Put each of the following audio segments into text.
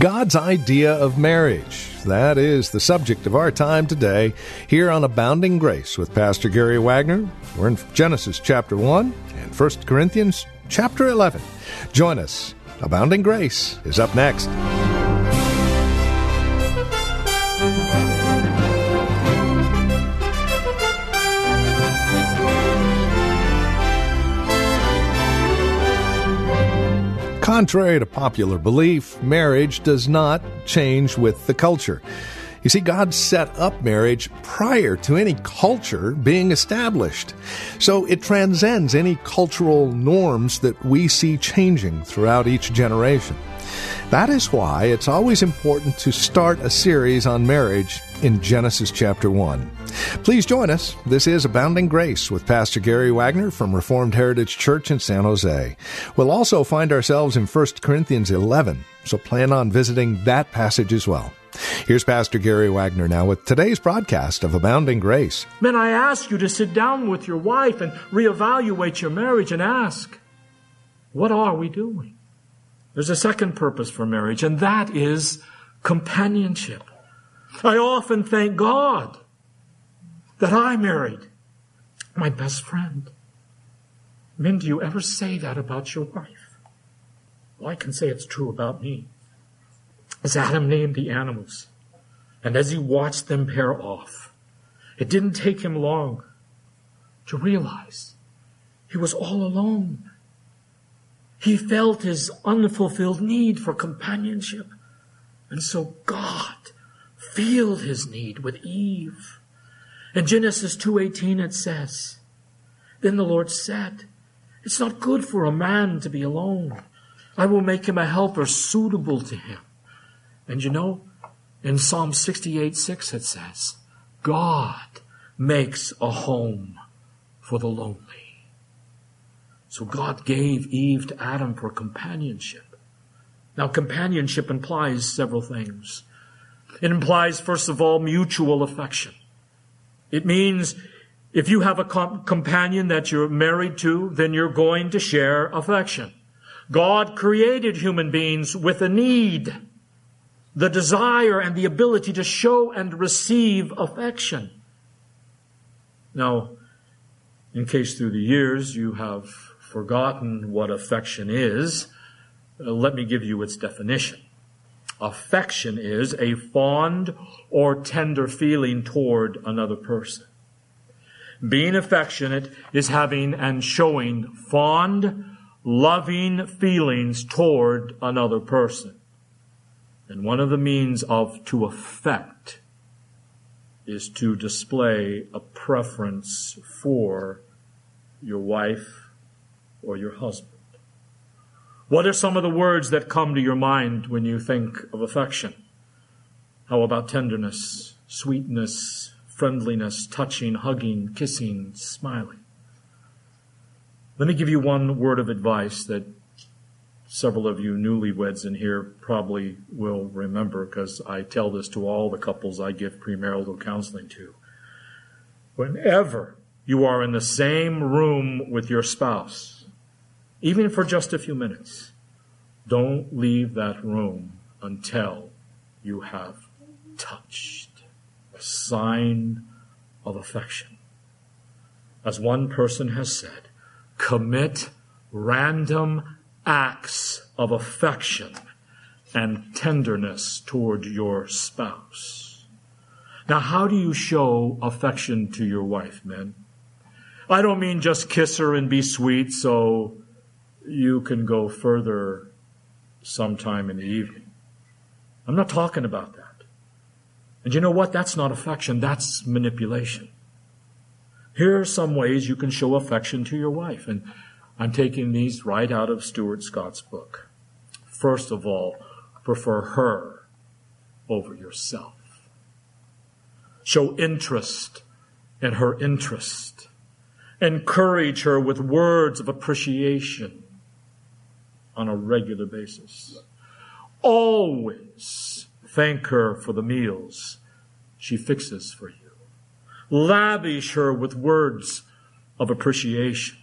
God's idea of marriage. That is the subject of our time today here on Abounding Grace with Pastor Gary Wagner. We're in Genesis chapter 1 and 1 Corinthians chapter 11. Join us. Abounding Grace is up next. Contrary to popular belief, marriage does not change with the culture. You see, God set up marriage prior to any culture being established. So it transcends any cultural norms that we see changing throughout each generation. That is why it's always important to start a series on marriage in Genesis chapter 1. Please join us. This is Abounding Grace with Pastor Gary Wagner from Reformed Heritage Church in San Jose. We'll also find ourselves in 1 Corinthians 11, so plan on visiting that passage as well. Here's Pastor Gary Wagner now with today's broadcast of Abounding Grace. Men, I ask you to sit down with your wife and reevaluate your marriage and ask, what are we doing? There's a second purpose for marriage, and that is companionship. I often thank God that I married my best friend. Men, do you ever say that about your wife? Well, I can say it's true about me. As Adam named the animals, and as he watched them pair off, it didn't take him long to realize he was all alone. He felt his unfulfilled need for companionship. And so God filled his need with Eve. In Genesis 2:18 it says, Then the Lord said, It's not good for a man to be alone. I will make him a helper suitable to him. And you know, in Psalm 68 6 it says, God makes a home for the lonely. So God gave Eve to Adam for companionship. Now companionship implies several things. It implies, first of all, mutual affection. It means if you have a com- companion that you're married to, then you're going to share affection. God created human beings with a need, the desire and the ability to show and receive affection. Now, in case through the years you have forgotten what affection is, uh, let me give you its definition. Affection is a fond or tender feeling toward another person. Being affectionate is having and showing fond, loving feelings toward another person. And one of the means of to affect is to display a preference for your wife or your husband. What are some of the words that come to your mind when you think of affection? How about tenderness, sweetness, friendliness, touching, hugging, kissing, smiling? Let me give you one word of advice that several of you newlyweds in here probably will remember because I tell this to all the couples I give premarital counseling to. Whenever you are in the same room with your spouse, even for just a few minutes. Don't leave that room until you have touched a sign of affection. As one person has said, commit random acts of affection and tenderness toward your spouse. Now, how do you show affection to your wife, men? I don't mean just kiss her and be sweet so you can go further sometime in the evening. I'm not talking about that. And you know what? That's not affection, that's manipulation. Here are some ways you can show affection to your wife. And I'm taking these right out of Stuart Scott's book. First of all, prefer her over yourself. Show interest in her interest. Encourage her with words of appreciation on a regular basis. Always thank her for the meals she fixes for you. Lavish her with words of appreciation.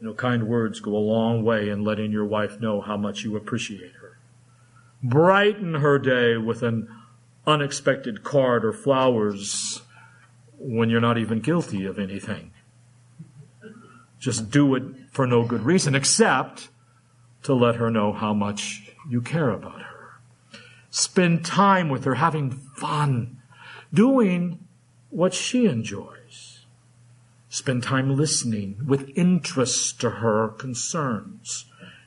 You know, kind words go a long way in letting your wife know how much you appreciate her. Brighten her day with an unexpected card or flowers when you're not even guilty of anything. Just do it for no good reason except to let her know how much you care about her. Spend time with her, having fun, doing what she enjoys. Spend time listening with interest to her concerns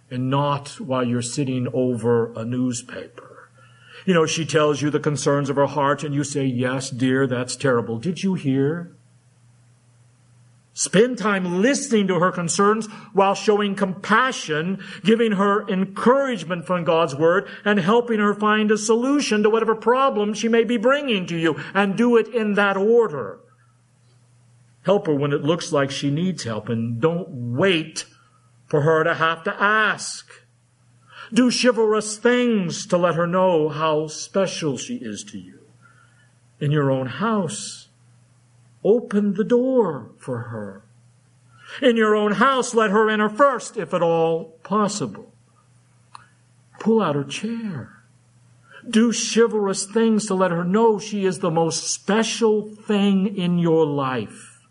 and not while you're sitting over a newspaper. You know, she tells you the concerns of her heart and you say, yes, dear, that's terrible. Did you hear? Spend time listening to her concerns while showing compassion, giving her encouragement from God's Word, and helping her find a solution to whatever problem she may be bringing to you, and do it in that order. Help her when it looks like she needs help, and don't wait for her to have to ask. Do chivalrous things to let her know how special she is to you. In your own house, Open the door for her. In your own house, let her enter first, if at all possible. Pull out her chair. Do chivalrous things to let her know she is the most special thing in your life.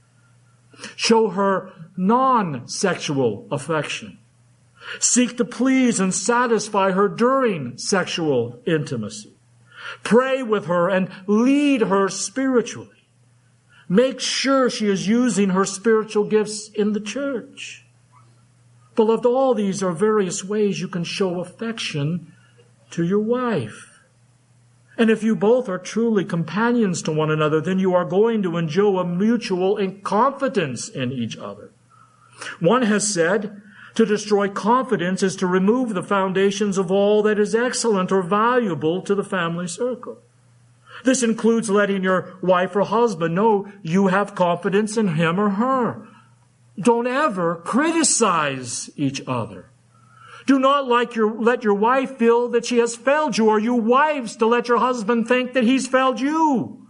Show her non-sexual affection. Seek to please and satisfy her during sexual intimacy. Pray with her and lead her spiritually. Make sure she is using her spiritual gifts in the church. Beloved, all these are various ways you can show affection to your wife. And if you both are truly companions to one another, then you are going to enjoy a mutual confidence in each other. One has said, to destroy confidence is to remove the foundations of all that is excellent or valuable to the family circle. This includes letting your wife or husband know you have confidence in him or her. Don't ever criticize each other. Do not like your, let your wife feel that she has failed you or you wives to let your husband think that he's failed you.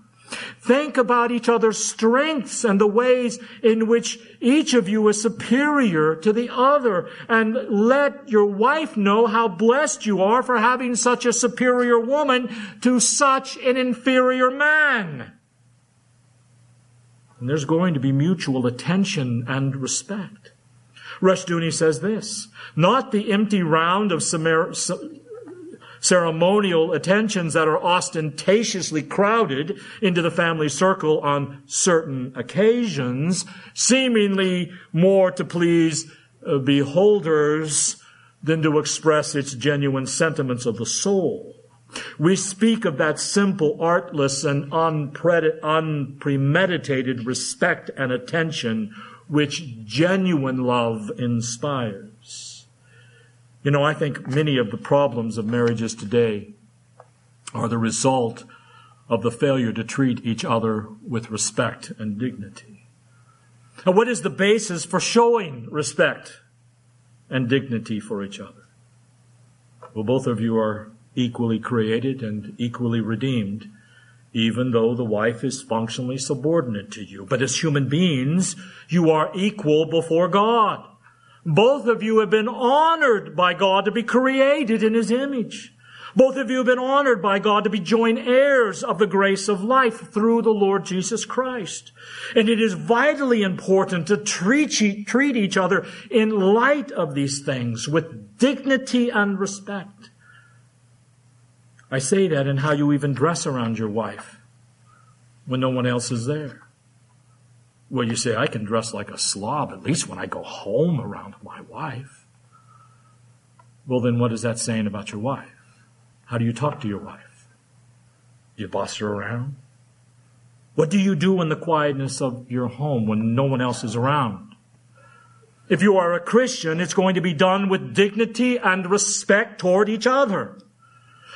Think about each other's strengths and the ways in which each of you is superior to the other. And let your wife know how blessed you are for having such a superior woman to such an inferior man. And there's going to be mutual attention and respect. Rushdoony says this, not the empty round of Samar- ceremonial attentions that are ostentatiously crowded into the family circle on certain occasions, seemingly more to please uh, beholders than to express its genuine sentiments of the soul. We speak of that simple, artless, and unpremeditated respect and attention which genuine love inspires. You know, I think many of the problems of marriages today are the result of the failure to treat each other with respect and dignity. And what is the basis for showing respect and dignity for each other? Well, both of you are equally created and equally redeemed, even though the wife is functionally subordinate to you. But as human beings, you are equal before God. Both of you have been honored by God to be created in His image. Both of you have been honored by God to be joint heirs of the grace of life through the Lord Jesus Christ. And it is vitally important to treat, each other in light of these things with dignity and respect. I say that in how you even dress around your wife when no one else is there. Well, you say, I can dress like a slob at least when I go home around my wife. Well, then what is that saying about your wife? How do you talk to your wife? Do you boss her around? What do you do in the quietness of your home when no one else is around? If you are a Christian, it's going to be done with dignity and respect toward each other.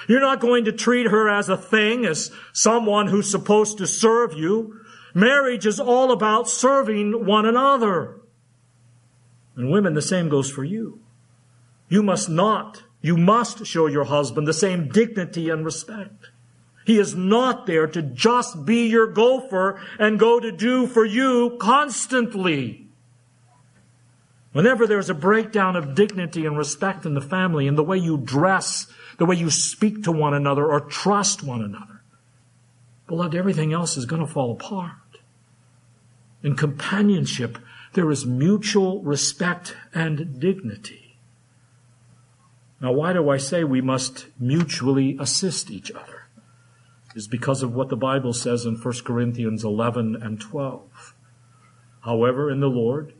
You're not going to treat her as a thing, as someone who's supposed to serve you. Marriage is all about serving one another. And women, the same goes for you. You must not, you must show your husband the same dignity and respect. He is not there to just be your gopher and go to do for you constantly. Whenever there's a breakdown of dignity and respect in the family, in the way you dress, the way you speak to one another or trust one another, beloved, everything else is going to fall apart. In companionship, there is mutual respect and dignity. Now, why do I say we must mutually assist each other? Is because of what the Bible says in 1 Corinthians 11 and 12. However, in the Lord,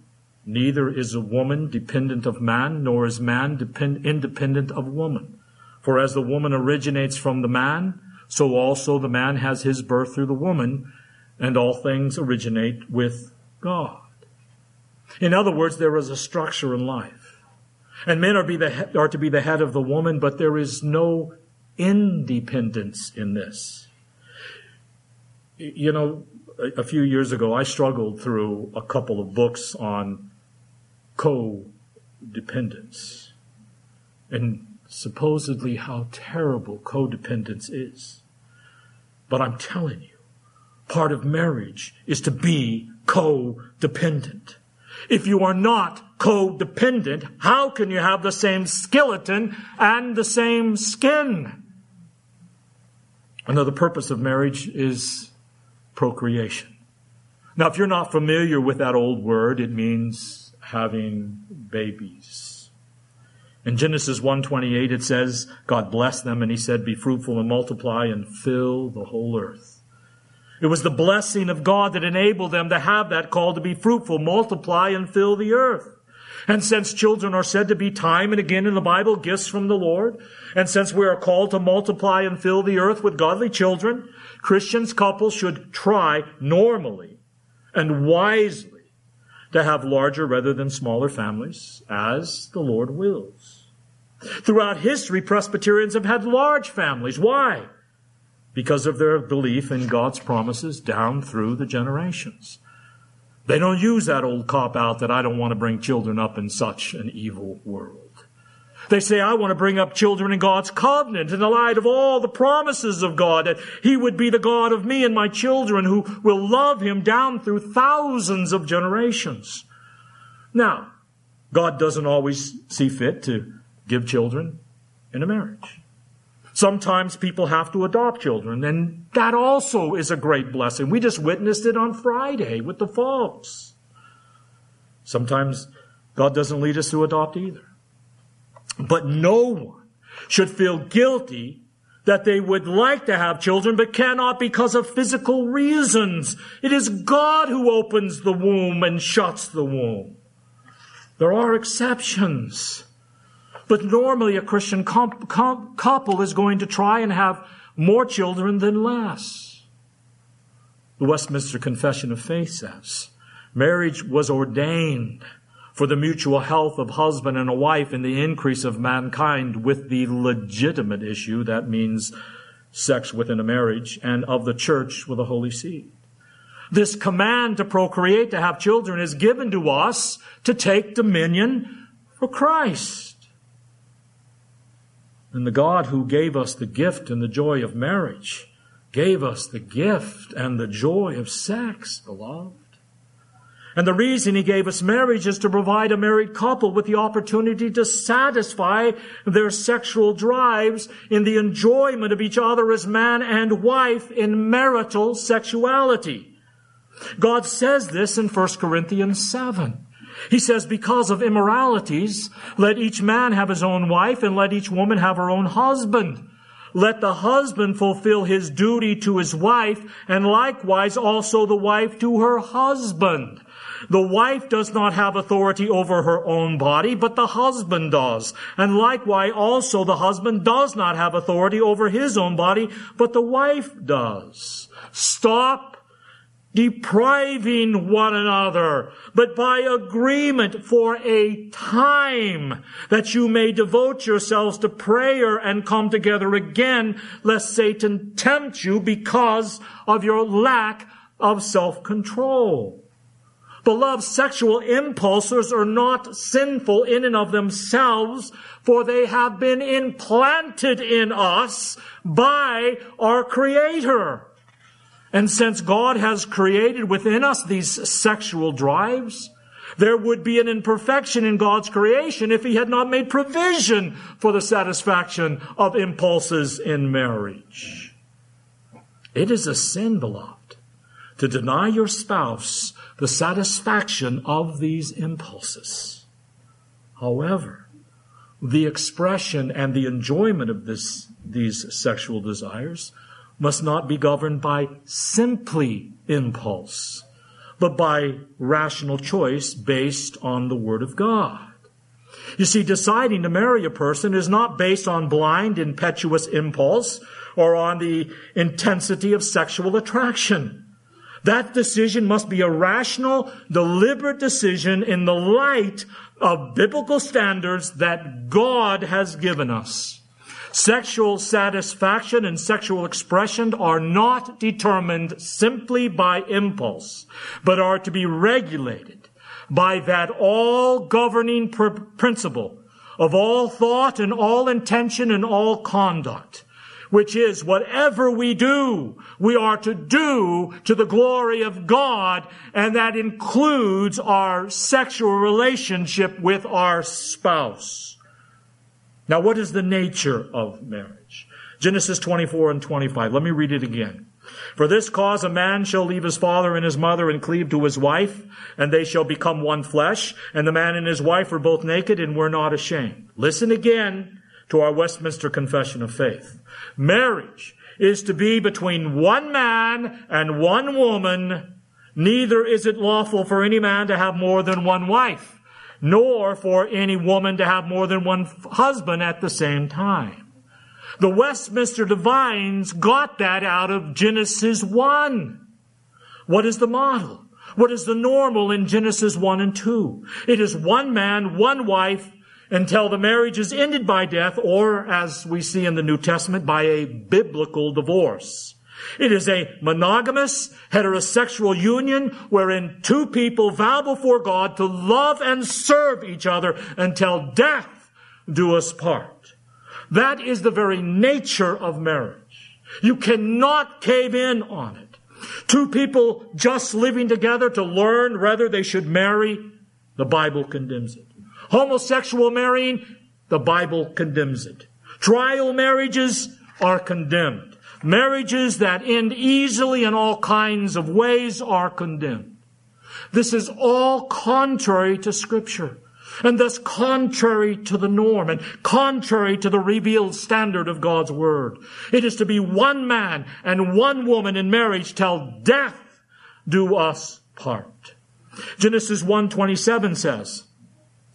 neither is a woman dependent of man, nor is man depend- independent of woman. For as the woman originates from the man, so also the man has his birth through the woman, and all things originate with God. In other words, there is a structure in life. And men are, the, are to be the head of the woman, but there is no independence in this. You know, a, a few years ago, I struggled through a couple of books on codependence and supposedly how terrible codependence is. But I'm telling you, part of marriage is to be codependent. If you are not codependent, how can you have the same skeleton and the same skin? Another purpose of marriage is procreation. Now, if you're not familiar with that old word, it means having babies. In Genesis 1:28 it says, God blessed them and he said, be fruitful and multiply and fill the whole earth. It was the blessing of God that enabled them to have that call to be fruitful, multiply, and fill the earth. And since children are said to be time and again in the Bible gifts from the Lord, and since we are called to multiply and fill the earth with godly children, Christians couples should try normally and wisely to have larger rather than smaller families as the Lord wills. Throughout history, Presbyterians have had large families. Why? because of their belief in God's promises down through the generations. They don't use that old cop out that I don't want to bring children up in such an evil world. They say, I want to bring up children in God's covenant in the light of all the promises of God, that He would be the God of me and my children who will love Him down through thousands of generations. Now, God doesn't always see fit to give children in a marriage. Sometimes people have to adopt children, and that also is a great blessing. We just witnessed it on Friday with the folks. Sometimes God doesn't lead us to adopt either. But no one should feel guilty that they would like to have children but cannot because of physical reasons. It is God who opens the womb and shuts the womb. There are exceptions. But normally a Christian comp- comp- couple is going to try and have more children than less. The Westminster Confession of Faith says, marriage was ordained for the mutual health of husband and a wife and the increase of mankind with the legitimate issue, that means sex within a marriage, and of the church with a holy seed. This command to procreate, to have children, is given to us to take dominion for Christ. And the God who gave us the gift and the joy of marriage gave us the gift and the joy of sex, beloved. And the reason he gave us marriage is to provide a married couple with the opportunity to satisfy their sexual drives in the enjoyment of each other as man and wife in marital sexuality. God says this in 1 Corinthians 7. He says, because of immoralities, let each man have his own wife and let each woman have her own husband. Let the husband fulfill his duty to his wife and likewise also the wife to her husband. The wife does not have authority over her own body, but the husband does. And likewise also the husband does not have authority over his own body, but the wife does. Stop depriving one another, but by agreement for a time that you may devote yourselves to prayer and come together again, lest Satan tempt you because of your lack of self-control. Beloved, sexual impulses are not sinful in and of themselves, for they have been implanted in us by our Creator. And since God has created within us these sexual drives, there would be an imperfection in God's creation if He had not made provision for the satisfaction of impulses in marriage. It is a sin, beloved, to deny your spouse the satisfaction of these impulses. However, the expression and the enjoyment of this, these sexual desires must not be governed by simply impulse, but by rational choice based on the Word of God. You see, deciding to marry a person is not based on blind, impetuous impulse or on the intensity of sexual attraction. That decision must be a rational, deliberate decision in the light of biblical standards that God has given us. Sexual satisfaction and sexual expression are not determined simply by impulse, but are to be regulated by that all governing pr- principle of all thought and all intention and all conduct, which is whatever we do, we are to do to the glory of God, and that includes our sexual relationship with our spouse. Now, what is the nature of marriage? Genesis 24 and 25. Let me read it again. For this cause a man shall leave his father and his mother and cleave to his wife, and they shall become one flesh, and the man and his wife were both naked and were not ashamed. Listen again to our Westminster Confession of Faith. Marriage is to be between one man and one woman. Neither is it lawful for any man to have more than one wife nor for any woman to have more than one husband at the same time. The Westminster Divines got that out of Genesis 1. What is the model? What is the normal in Genesis 1 and 2? It is one man, one wife, until the marriage is ended by death, or as we see in the New Testament, by a biblical divorce. It is a monogamous, heterosexual union wherein two people vow before God to love and serve each other until death do us part. That is the very nature of marriage. You cannot cave in on it. Two people just living together to learn whether they should marry, the Bible condemns it. Homosexual marrying, the Bible condemns it. Trial marriages are condemned. Marriages that end easily in all kinds of ways are condemned. This is all contrary to scripture and thus contrary to the norm and contrary to the revealed standard of God's word. It is to be one man and one woman in marriage till death do us part. Genesis 1:27 says,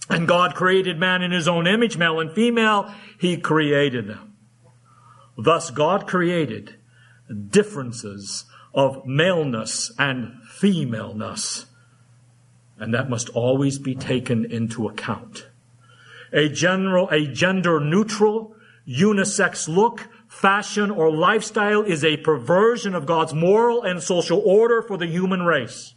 "And God created man in his own image, male and female, he created them." Thus God created differences of maleness and femaleness. And that must always be taken into account. A general, a gender neutral, unisex look, fashion, or lifestyle is a perversion of God's moral and social order for the human race.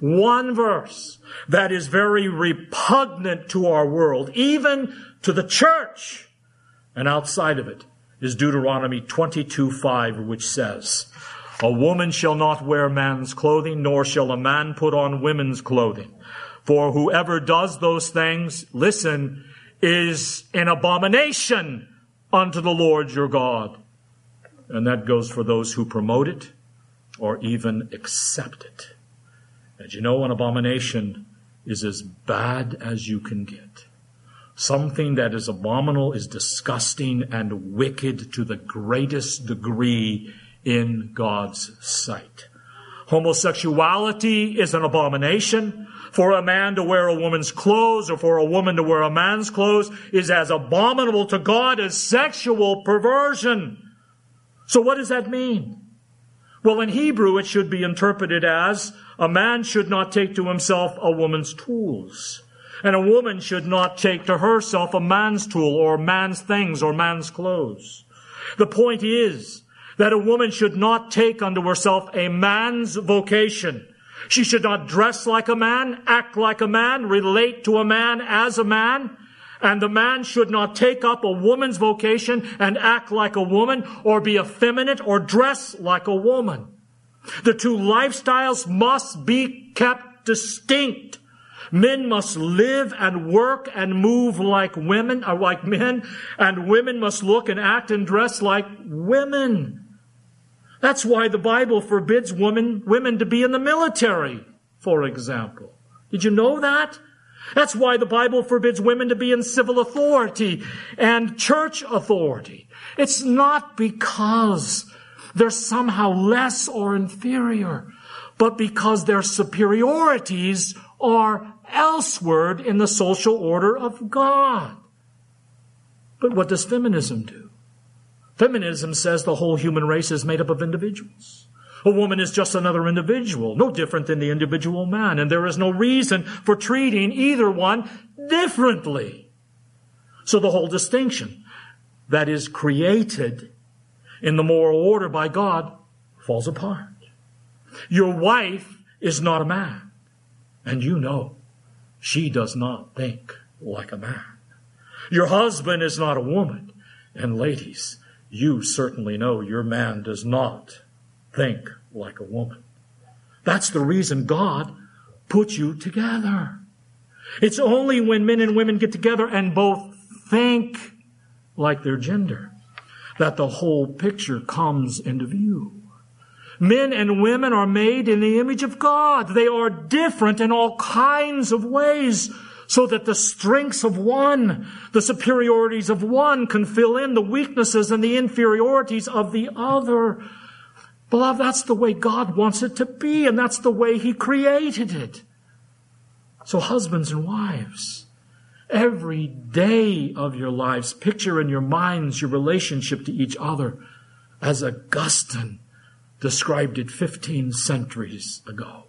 One verse that is very repugnant to our world, even to the church and outside of it, is Deuteronomy 22 5, which says, A woman shall not wear man's clothing, nor shall a man put on women's clothing. For whoever does those things, listen, is an abomination unto the Lord your God. And that goes for those who promote it or even accept it. And you know, an abomination is as bad as you can get. Something that is abominable is disgusting and wicked to the greatest degree in God's sight. Homosexuality is an abomination. For a man to wear a woman's clothes or for a woman to wear a man's clothes is as abominable to God as sexual perversion. So what does that mean? Well, in Hebrew, it should be interpreted as a man should not take to himself a woman's tools. And a woman should not take to herself a man's tool or man's things or man's clothes. The point is that a woman should not take unto herself a man's vocation. She should not dress like a man, act like a man, relate to a man as a man. And the man should not take up a woman's vocation and act like a woman or be effeminate or dress like a woman. The two lifestyles must be kept distinct. Men must live and work and move like women, or uh, like men, and women must look and act and dress like women. That's why the Bible forbids women, women to be in the military, for example. Did you know that? That's why the Bible forbids women to be in civil authority and church authority. It's not because they're somehow less or inferior, but because their superiorities are elsewhere in the social order of God. But what does feminism do? Feminism says the whole human race is made up of individuals. A woman is just another individual, no different than the individual man, and there is no reason for treating either one differently. So the whole distinction that is created in the moral order by God falls apart. Your wife is not a man, and you know she does not think like a man. Your husband is not a woman, and ladies, you certainly know your man does not think like a woman. That's the reason God put you together. It's only when men and women get together and both think like their gender that the whole picture comes into view. Men and women are made in the image of God. They are different in all kinds of ways so that the strengths of one, the superiorities of one can fill in the weaknesses and the inferiorities of the other. Beloved, that's the way God wants it to be, and that's the way He created it. So husbands and wives, every day of your lives. Picture in your minds your relationship to each other as Augustine described it 15 centuries ago.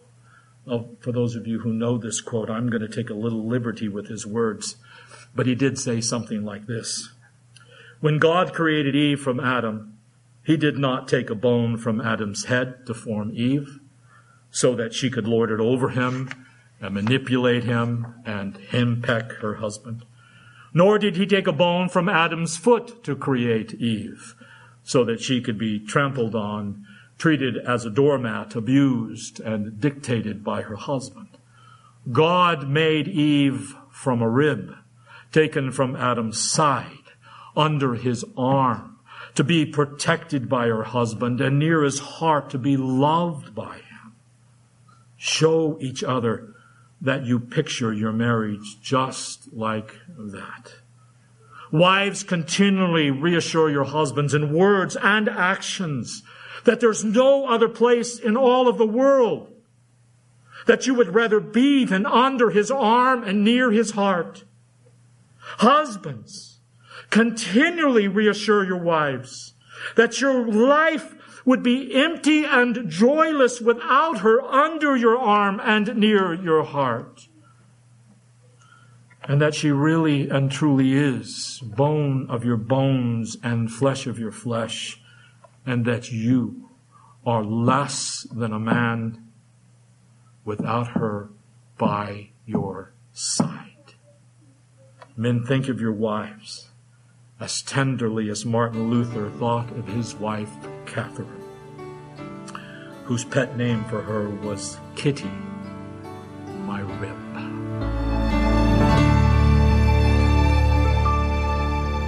Well, for those of you who know this quote, I'm going to take a little liberty with his words, but he did say something like this. When God created Eve from Adam, he did not take a bone from Adam's head to form Eve so that she could lord it over him and manipulate him and henpeck her husband. Nor did he take a bone from Adam's foot to create Eve so that she could be trampled on, treated as a doormat, abused, and dictated by her husband. God made Eve from a rib taken from Adam's side, under his arm, to be protected by her husband and near his heart to be loved by him. Show each other that you picture your marriage just like that. Wives continually reassure your husbands in words and actions that there's no other place in all of the world that you would rather be than under his arm and near his heart. Husbands, continually reassure your wives that your life would be empty and joyless without her under your arm and near your heart. And that she really and truly is bone of your bones and flesh of your flesh, and that you are less than a man without her by your side. Men, think of your wives as tenderly as Martin Luther thought of his wife, Catherine whose pet name for her was Kitty, my rib.